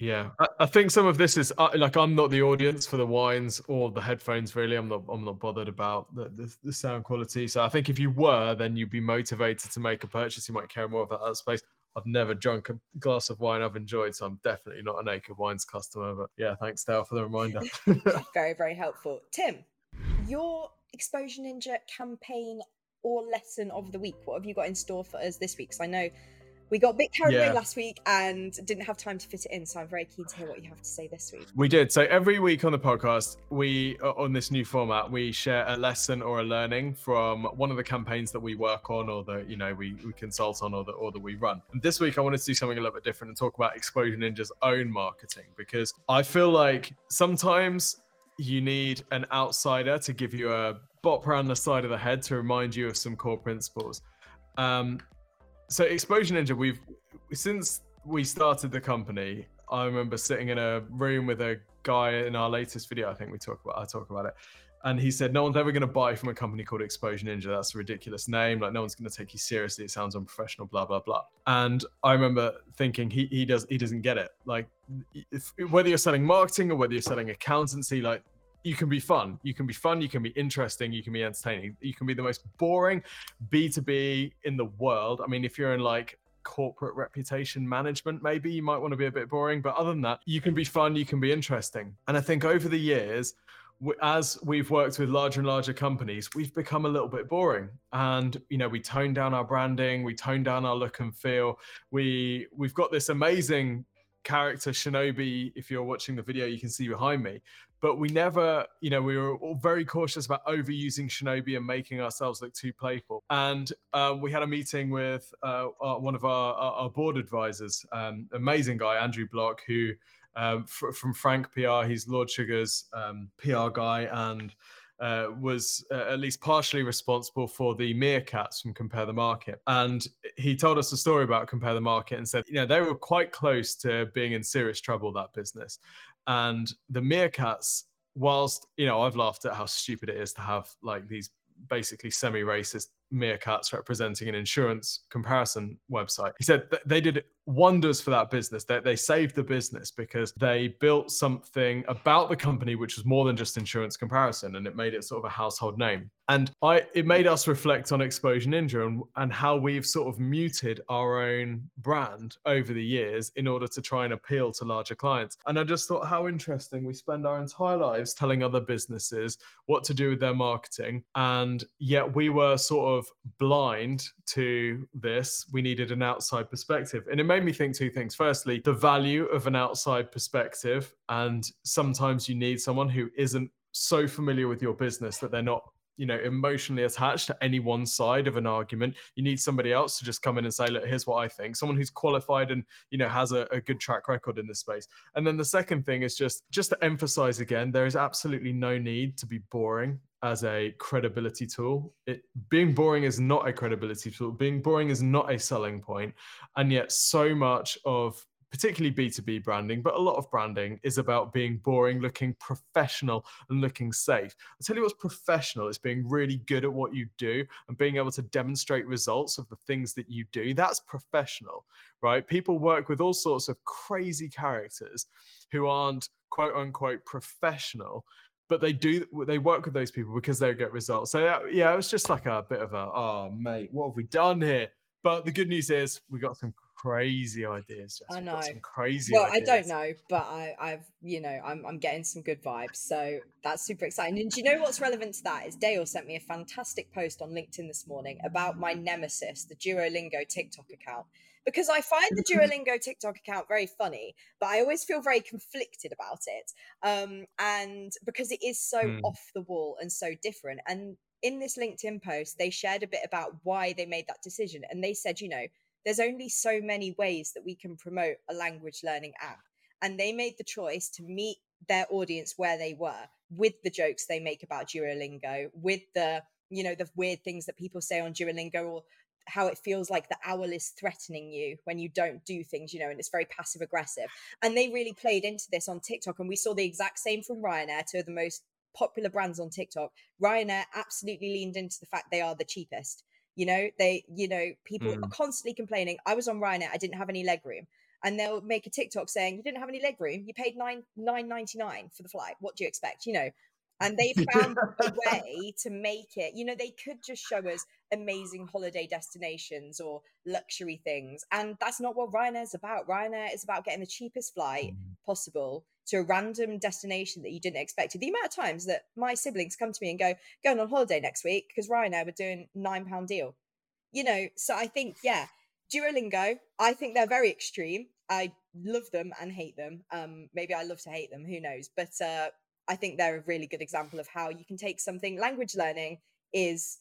A: Yeah, I, I think some of this is uh, like I'm not the audience for the wines or the headphones. Really, I'm not. I'm not bothered about the, the, the sound quality. So I think if you were, then you'd be motivated to make a purchase. You might care more about that space. I've never drunk a glass of wine I've enjoyed, so I'm definitely not a Naked Wines customer. But yeah, thanks, Dale, for the reminder.
B: very, very helpful. Tim, your Exposure Ninja campaign or lesson of the week, what have you got in store for us this week? Because I know we got a bit carried yeah. away last week and didn't have time to fit it in. So I'm very keen to hear what you have to say this week.
A: We did. So every week on the podcast, we uh, on this new format, we share a lesson or a learning from one of the campaigns that we work on, or that you know we, we consult on, or that or that we run. And this week, I wanted to do something a little bit different and talk about Exposure Ninja's own marketing because I feel like sometimes you need an outsider to give you a bop around the side of the head to remind you of some core principles. Um, so Exposure Ninja, we've since we started the company, I remember sitting in a room with a guy in our latest video. I think we talk about I talk about it, and he said no one's ever going to buy from a company called Exposure Ninja. That's a ridiculous name. Like no one's going to take you seriously. It sounds unprofessional. Blah blah blah. And I remember thinking he he does he doesn't get it. Like if, whether you're selling marketing or whether you're selling accountancy, like you can be fun. You can be fun. You can be interesting. You can be entertaining. You can be the most boring B2B in the world. I mean, if you're in like corporate reputation management, maybe you might want to be a bit boring. But other than that, you can be fun. You can be interesting. And I think over the years, as we've worked with larger and larger companies, we've become a little bit boring. And you know, we tone down our branding, we tone down our look and feel. We we've got this amazing character Shinobi. If you're watching the video, you can see behind me but we never, you know, we were all very cautious about overusing Shinobi and making ourselves look too playful. And um, we had a meeting with uh, our, one of our, our, board advisors, um, amazing guy, Andrew Bloch, who um, fr- from Frank PR, he's Lord Sugar's um, PR guy and uh, was uh, at least partially responsible for the meerkats from Compare the Market. And he told us a story about Compare the Market and said, you know, they were quite close to being in serious trouble, that business. And the meerkats, whilst, you know, I've laughed at how stupid it is to have like these basically semi racist meerkats representing an insurance comparison website. He said they did wonders for that business. They, they saved the business because they built something about the company which was more than just insurance comparison and it made it sort of a household name. And I it made us reflect on Exposure Ninja and, and how we've sort of muted our own brand over the years in order to try and appeal to larger clients. And I just thought how interesting we spend our entire lives telling other businesses what to do with their marketing. And yet we were sort of blind to this. We needed an outside perspective. And it made me think two things. Firstly, the value of an outside perspective. And sometimes you need someone who isn't so familiar with your business that they're not you know emotionally attached to any one side of an argument you need somebody else to just come in and say look here's what i think someone who's qualified and you know has a, a, good track record in this space and then the second thing is just just to emphasize again there is absolutely no need to be boring as a credibility tool it being boring is not a credibility tool being boring is not a selling point and yet so much of particularly B2B branding, but a lot of branding is about being boring, looking professional, and looking safe. I'll tell you what's professional it's being really good at what you do and being able to demonstrate results of the things that you do. That's professional, right? People work with all sorts of crazy characters who aren't quote unquote professional but they do they work with those people because they get results. So yeah, it was just like a bit of a oh mate, what have we done here? But the good news is we got some crazy ideas.
B: I know
A: some crazy.
B: Well,
A: ideas.
B: I don't know, but I, I've you know I'm I'm getting some good vibes, so that's super exciting. And do you know what's relevant to that is Dale sent me a fantastic post on LinkedIn this morning about my nemesis, the Duolingo TikTok account because I find the Duolingo TikTok account very funny, but I always feel very conflicted about it. Um, and because it is so mm. off the wall and so different. And in this LinkedIn post, they shared a bit about why they made that decision. And they said, you know, there's only so many ways that we can promote a language learning app. And they made the choice to meet their audience where they were with the jokes they make about Duolingo, with the you know the weird things that people say on Duolingo or how it feels like the owl is threatening you when you don't do things, you know, and it's very passive aggressive. And they really played into this on TikTok. And we saw the exact same from Ryanair, two of the most popular brands on TikTok. Ryanair absolutely leaned into the fact they are the cheapest. You know, they, you know, people mm. are constantly complaining. I was on Ryanair, I didn't have any leg room. And they'll make a TikTok saying, You didn't have any leg room, you paid nine nine ninety nine for the flight. What do you expect? You know, and they found a way to make it you know they could just show us amazing holiday destinations or luxury things and that's not what ryanair is about. Ryanair is about getting the cheapest flight mm. possible to a random destination that you didn't expect the amount of times that my siblings come to me and go going on holiday next week because ryanair were doing nine pound deal. You know so i think yeah duolingo i think they're very extreme. I love them and hate them. Um maybe i love to hate them who knows? But uh I think they're a really good example of how you can take something. Language learning is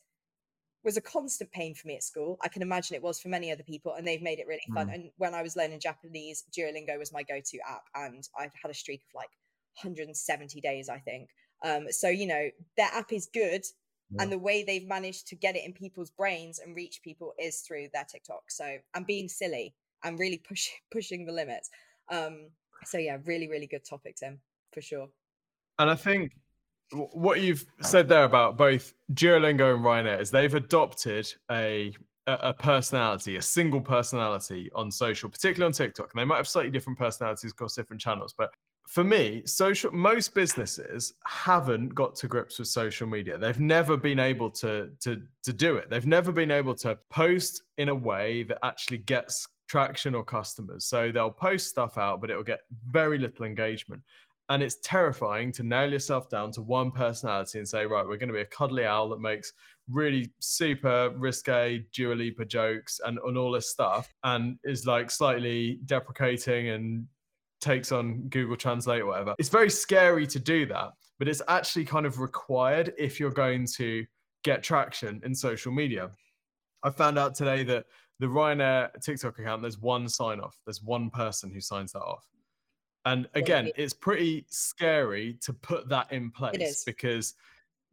B: was a constant pain for me at school. I can imagine it was for many other people, and they've made it really fun. Mm. And when I was learning Japanese, Duolingo was my go-to app, and I've had a streak of like 170 days, I think. Um, so you know, their app is good, yeah. and the way they've managed to get it in people's brains and reach people is through their TikTok. So I'm being silly. I'm really pushing pushing the limits. Um, so yeah, really, really good topic, Tim, for sure.
A: And I think what you've said there about both Duolingo and Ryanair is they've adopted a a personality, a single personality on social, particularly on TikTok. And they might have slightly different personalities across different channels. But for me, social most businesses haven't got to grips with social media. They've never been able to to to do it. They've never been able to post in a way that actually gets traction or customers. So they'll post stuff out, but it'll get very little engagement. And it's terrifying to nail yourself down to one personality and say, right, we're going to be a cuddly owl that makes really super risque Dua Lipa jokes and, and all this stuff and is like slightly deprecating and takes on Google Translate or whatever. It's very scary to do that, but it's actually kind of required if you're going to get traction in social media. I found out today that the Ryanair TikTok account, there's one sign off. There's one person who signs that off. And again, it's pretty scary to put that in place because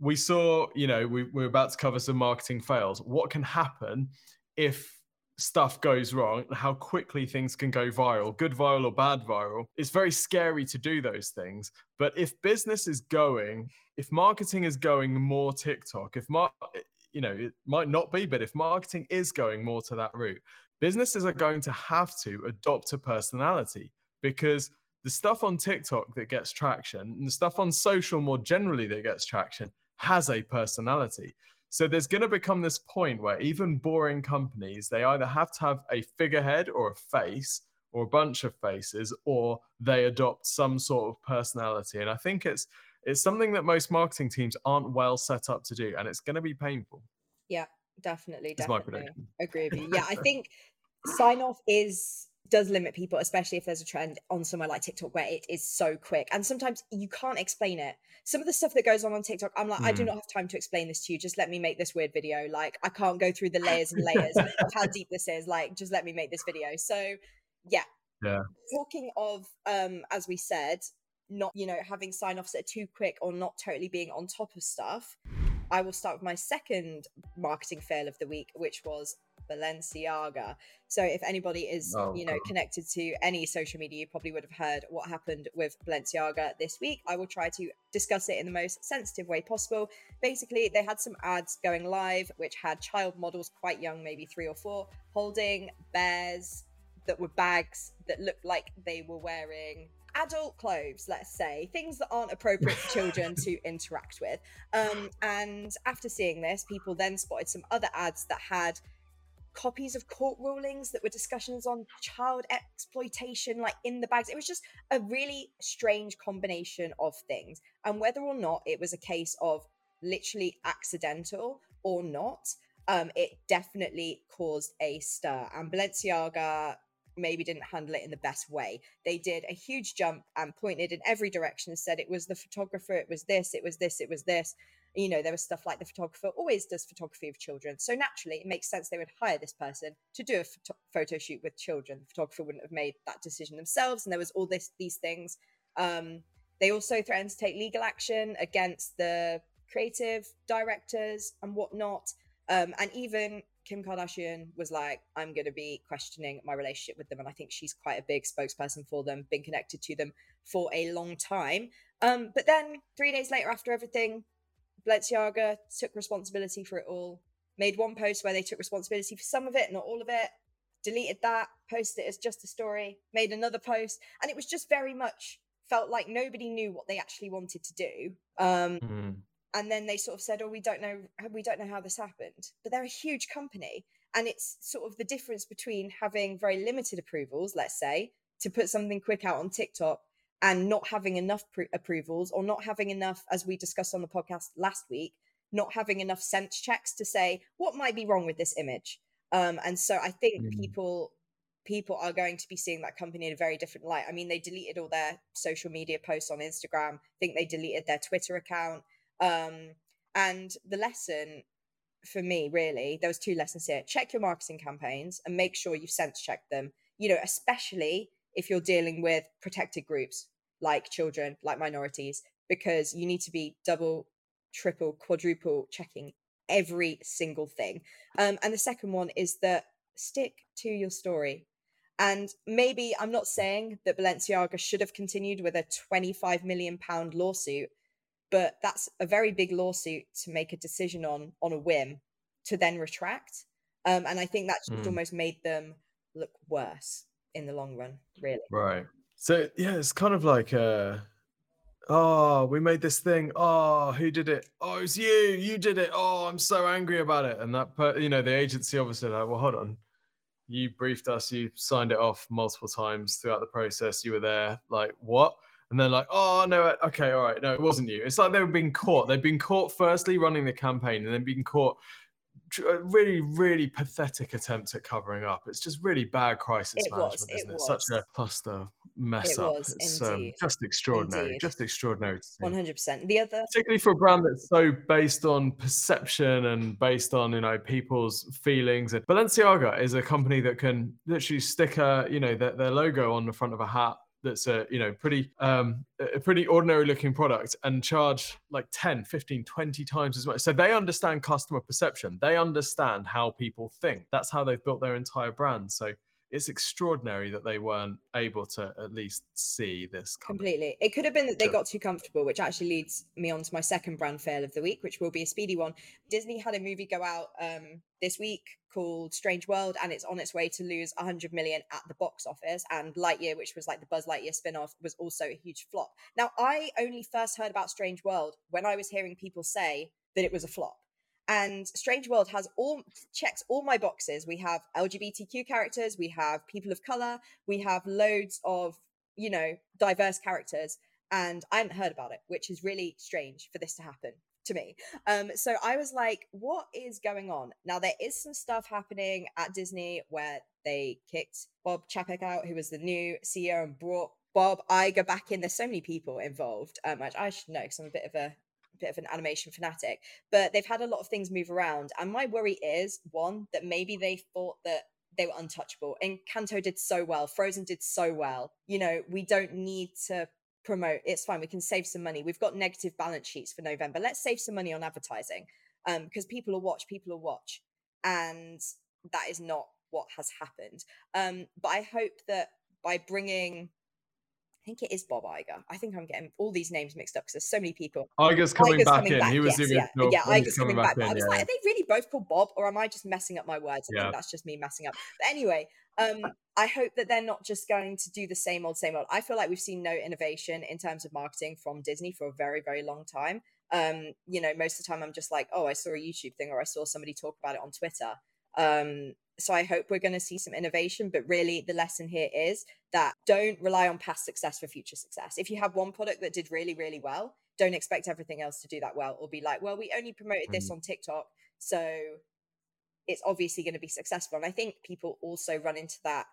A: we saw, you know, we, we're about to cover some marketing fails. What can happen if stuff goes wrong and how quickly things can go viral, good viral or bad viral. It's very scary to do those things. But if business is going, if marketing is going more TikTok, if mar- you know, it might not be, but if marketing is going more to that route, businesses are going to have to adopt a personality because the stuff on TikTok that gets traction and the stuff on social more generally that gets traction has a personality. So there's going to become this point where even boring companies, they either have to have a figurehead or a face or a bunch of faces or they adopt some sort of personality. And I think it's it's something that most marketing teams aren't well set up to do and it's going to be painful.
B: Yeah, definitely, definitely. Agree with you. Yeah, I think sign off is does limit people, especially if there's a trend on somewhere like TikTok where it is so quick. And sometimes you can't explain it. Some of the stuff that goes on on TikTok, I'm like, mm. I do mm. not have time to explain this to you. Just let me make this weird video. Like, I can't go through the layers and layers of how deep this is. Like, just let me make this video. So, yeah.
A: Yeah.
B: Talking of, um, as we said, not, you know, having sign offs that are too quick or not totally being on top of stuff. I will start with my second marketing fail of the week, which was Balenciaga. So if anybody is, oh, you know, God. connected to any social media, you probably would have heard what happened with Balenciaga this week. I will try to discuss it in the most sensitive way possible. Basically, they had some ads going live which had child models quite young, maybe 3 or 4, holding bears that were bags that looked like they were wearing adult clothes, let's say, things that aren't appropriate for children to interact with. Um, and after seeing this, people then spotted some other ads that had copies of court rulings that were discussions on child exploitation like in the bags. It was just a really strange combination of things. And whether or not it was a case of literally accidental or not um it definitely caused a stir. And balenciaga maybe didn't handle it in the best way. They did a huge jump and pointed in every direction and said it was the photographer it was this it was this it was this you know, there was stuff like the photographer always does photography of children. So naturally, it makes sense they would hire this person to do a photo, photo shoot with children. The photographer wouldn't have made that decision themselves. And there was all this these things. Um, they also threatened to take legal action against the creative directors and whatnot. Um, and even Kim Kardashian was like, I'm going to be questioning my relationship with them. And I think she's quite a big spokesperson for them, been connected to them for a long time. Um, but then three days later, after everything, Balenciaga took responsibility for it all. Made one post where they took responsibility for some of it, not all of it. Deleted that, posted it as just a story. Made another post, and it was just very much felt like nobody knew what they actually wanted to do. Um, mm. And then they sort of said, "Oh, we don't know. We don't know how this happened." But they're a huge company, and it's sort of the difference between having very limited approvals, let's say, to put something quick out on TikTok and not having enough approvals or not having enough, as we discussed on the podcast last week, not having enough sense checks to say what might be wrong with this image. Um, and so I think mm. people people are going to be seeing that company in a very different light. I mean, they deleted all their social media posts on Instagram. I think they deleted their Twitter account. Um, and the lesson for me, really, there was two lessons here. Check your marketing campaigns and make sure you sense check them. You know, especially if you're dealing with protected groups like children, like minorities, because you need to be double, triple, quadruple checking every single thing. Um, and the second one is that stick to your story. And maybe I'm not saying that Balenciaga should have continued with a 25 million pound lawsuit, but that's a very big lawsuit to make a decision on on a whim to then retract. Um, and I think that just mm. almost made them look worse in the long run, really.
A: Right. So yeah, it's kind of like uh oh, we made this thing. Oh, who did it? Oh, it's you. You did it. Oh, I'm so angry about it. And that, per- you know, the agency obviously like, well, hold on. You briefed us. You signed it off multiple times throughout the process. You were there. Like what? And then like, oh no, okay, all right, no, it wasn't you. It's like they were being caught. They've been caught firstly running the campaign, and then being caught really, really pathetic attempt at covering up. It's just really bad crisis it management, was, isn't it? it? Such a cluster mess
B: it
A: up. it's um, just extraordinary. Indeed. Just extraordinary.
B: One hundred percent. The other,
A: particularly for a brand that's so based on perception and based on you know people's feelings. Balenciaga is a company that can literally stick a you know their, their logo on the front of a hat that's a you know pretty um a pretty ordinary looking product and charge like 10 15 20 times as much. So they understand customer perception. They understand how people think. That's how they've built their entire brand. So it's extraordinary that they weren't able to at least see this
B: coming. completely. It could have been that they got too comfortable, which actually leads me on to my second brand fail of the week, which will be a speedy one. Disney had a movie go out um, this week called Strange World, and it's on its way to lose 100 million at the box office. And Lightyear, which was like the Buzz Lightyear spin off, was also a huge flop. Now, I only first heard about Strange World when I was hearing people say that it was a flop and strange world has all checks all my boxes. We have lgbtq characters we have people of color we have loads of you know diverse characters. And i hadn't heard about it which is really strange for this to happen to me. Um so i was like what is going on? Now there is some stuff happening at disney where they kicked bob chapek out who was the new ceo and brought bob Iger back in. There's so many people involved, um, which I should know because I'm a bit of a bit of an animation fanatic, but they've had a lot of things move around. And my worry is one, that maybe they thought that they were untouchable. And Encanto did so well, Frozen did so well. You know, we don't need to promote. It's fine. We can save some money. We've got negative balance sheets for November. Let's save some money on advertising um, because people will watch, people will watch. And that is not what has happened. Um, but I hope that by bringing I think it is Bob Iger. I think I'm getting all these names mixed up because there's so many people.
A: Iger's coming, Iger's back, coming in. back in. He was yes,
B: yeah, yeah. Iger's coming, back. back. I was yeah. like, are they really both called Bob, or am I just messing up my words? I yeah. think that's just me messing up. But anyway, um, I hope that they're not just going to do the same old, same old. I feel like we've seen no innovation in terms of marketing from Disney for a very, very long time. Um, you know, most of the time I'm just like, oh, I saw a YouTube thing or I saw somebody talk about it on Twitter. Um, so I hope we're going to see some innovation. But really, the lesson here is that don't rely on past success for future success. If you have one product that did really, really well, don't expect everything else to do that well or be like, well, we only promoted this mm. on TikTok. So it's obviously going to be successful. And I think people also run into that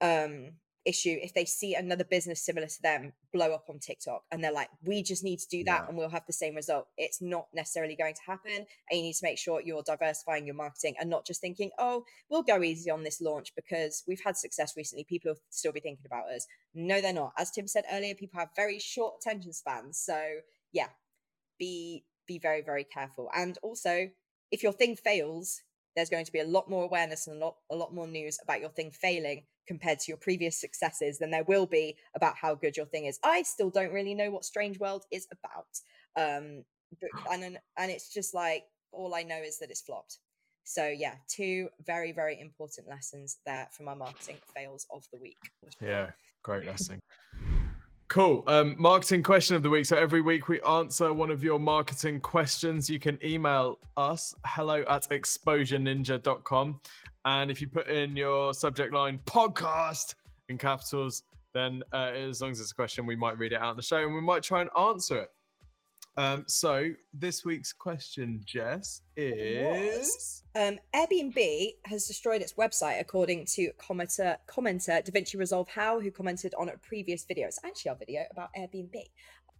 B: um issue if they see another business similar to them blow up on TikTok and they're like, we just need to do that yeah. and we'll have the same result. It's not necessarily going to happen. And you need to make sure you're diversifying your marketing and not just thinking, oh, we'll go easy on this launch because we've had success recently. People will still be thinking about us. No, they're not. As Tim said earlier, people have very short attention spans. So yeah, be be very, very careful. And also, if your thing fails, there's going to be a lot more awareness and a lot, a lot more news about your thing failing compared to your previous successes than there will be about how good your thing is. I still don't really know what Strange World is about. Um, but, and and it's just like all I know is that it's flopped. So yeah, two very very important lessons there from our marketing fails of the week.
A: Yeah, great lesson. Cool. Um, marketing question of the week. So every week we answer one of your marketing questions. You can email us hello at exposureninja.com. And if you put in your subject line podcast in capitals, then uh, as long as it's a question, we might read it out on the show and we might try and answer it. Um, so this week's question, Jess, is
B: um, Airbnb has destroyed its website, according to commenter commenter DaVinci Resolve How, who commented on a previous video. It's actually our video about Airbnb.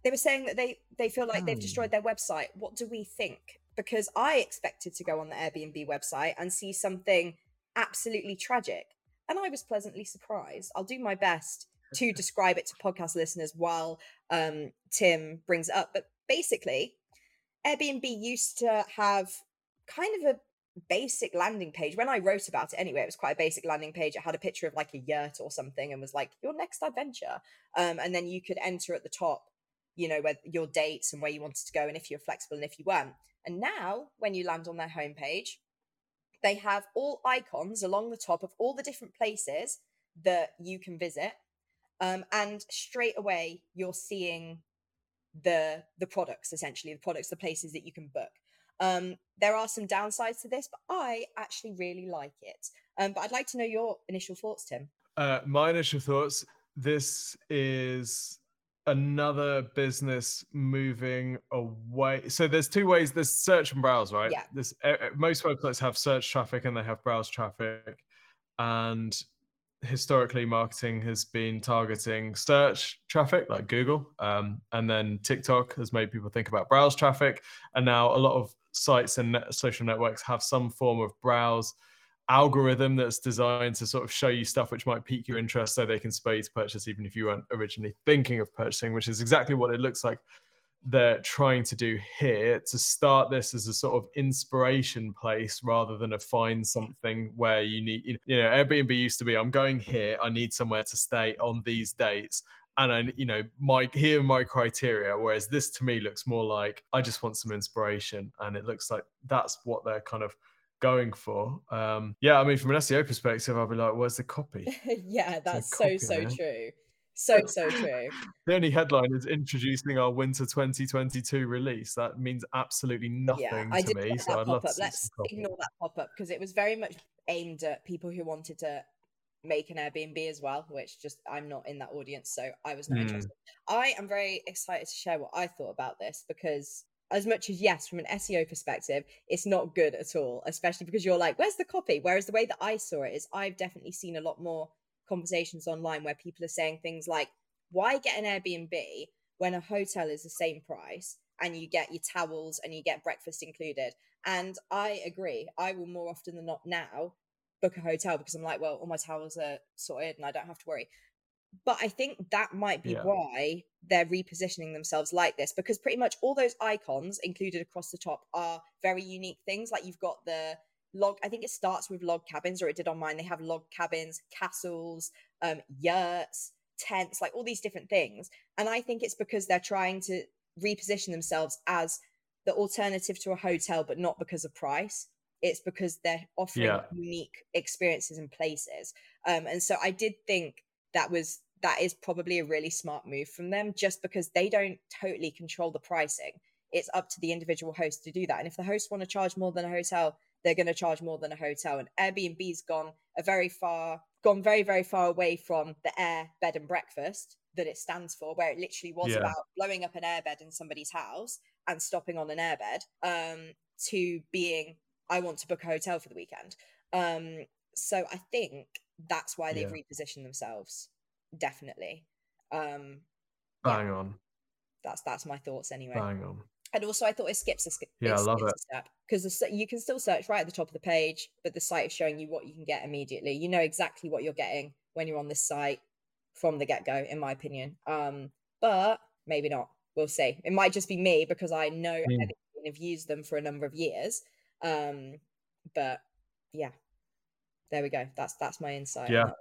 B: They were saying that they they feel like oh. they've destroyed their website. What do we think? Because I expected to go on the Airbnb website and see something absolutely tragic, and I was pleasantly surprised. I'll do my best to describe it to podcast listeners while um, Tim brings it up, but basically, Airbnb used to have kind of a basic landing page. When I wrote about it anyway, it was quite a basic landing page. It had a picture of like a yurt or something and was like, your next adventure. Um, and then you could enter at the top, you know, where your dates and where you wanted to go and if you're flexible and if you weren't. And now, when you land on their homepage, they have all icons along the top of all the different places that you can visit. Um, and straight away, you're seeing the the products essentially the products the places that you can book um there are some downsides to this but i actually really like it um but i'd like to know your initial thoughts tim
A: uh my initial thoughts this is another business moving away. So there's two ways there's search and browse right?
B: Yeah.
A: This most websites have search traffic and they have browse traffic. And historically marketing has been targeting search traffic like google um, and then tiktok has made people think about browse traffic. And now a lot of sites and net- social networks have some form of browse algorithm that's designed to sort of show you stuff which might pique your interest so they can spur you to purchase even if you weren't originally thinking of purchasing which is exactly what it looks like they're trying to do here to start this as a sort of inspiration place rather than a find something where you need you know airbnb used to be i'm going here i need somewhere to stay on these dates and I, you know, my here are my criteria. Whereas this to me looks more like I just want some inspiration, and it looks like that's what they're kind of going for. Um, yeah, I mean, from an SEO perspective, I'll be like, "Where's the copy?"
B: yeah, that's so so true. So, so true.
A: the only headline is introducing our winter 2022 release. That means absolutely nothing yeah, I to me. So I'd love to
B: Let's ignore that pop up because it was very much aimed at people who wanted to make an Airbnb as well, which just I'm not in that audience, so I was not mm. interested. I am very excited to share what I thought about this because as much as yes, from an SEO perspective, it's not good at all, especially because you're like, where's the copy? Whereas the way that I saw it is I've definitely seen a lot more conversations online where people are saying things like, why get an Airbnb when a hotel is the same price and you get your towels and you get breakfast included? And I agree. I will more often than not now book a hotel because I'm like, well, all my towels are sorted and I don't have to worry. But I think that might be yeah. why they're repositioning themselves like this because pretty much all those icons included across the top are very unique things. Like you've got the log i think it starts with log cabins or it did on mine they have log cabins castles um yurts tents like all these different things and i think it's because they're trying to reposition themselves as the alternative to a hotel but not because of price it's because they're offering yeah. unique experiences and places Um, and so I did think that was that is probably a really smart move from them, just because they don't totally control the pricing. It's up to the individual host to do that. And if the hosts want to charge more than a hotel, they're going to charge more than a hotel. And Airbnb's gone a very far, gone very, very far away from the air bed and breakfast that it stands for, where it literally was
A: Yeah.
B: about blowing up an airbed in somebody's house and stopping on an airbed, um, to being I want to book a hotel for the weekend. Um, so I think that's why they've
A: Yeah.
B: repositioned themselves. Definitely. Um, Yeah.
A: Bang on.
B: that's that's my thoughts anyway.
A: Bang on.
B: And also, I thought it skips a skip.
A: Yeah, I love it.
B: step because you can still search right at the top of the page, but the site is showing you what you can get immediately. You know exactly what you're getting when you're on this site from the get go, in my opinion. Um, but maybe not. We'll see. It might just be me because I know
A: Mm.
B: have used them for a number of years. Um, but yeah, there we go. That's that's my insight.
A: Yeah.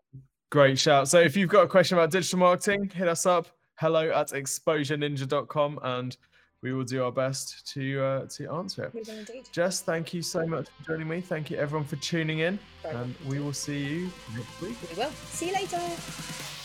A: Great shout. So if you've got a question about digital marketing, hit us up. Hello at exposureninja.com and we will do our best to uh, to answer it.
B: We will indeed.
A: Jess, thank you so much for joining me. Thank you everyone for tuning in.
B: Very
A: And
B: welcome
A: we will see you next week.
B: We will. See you later.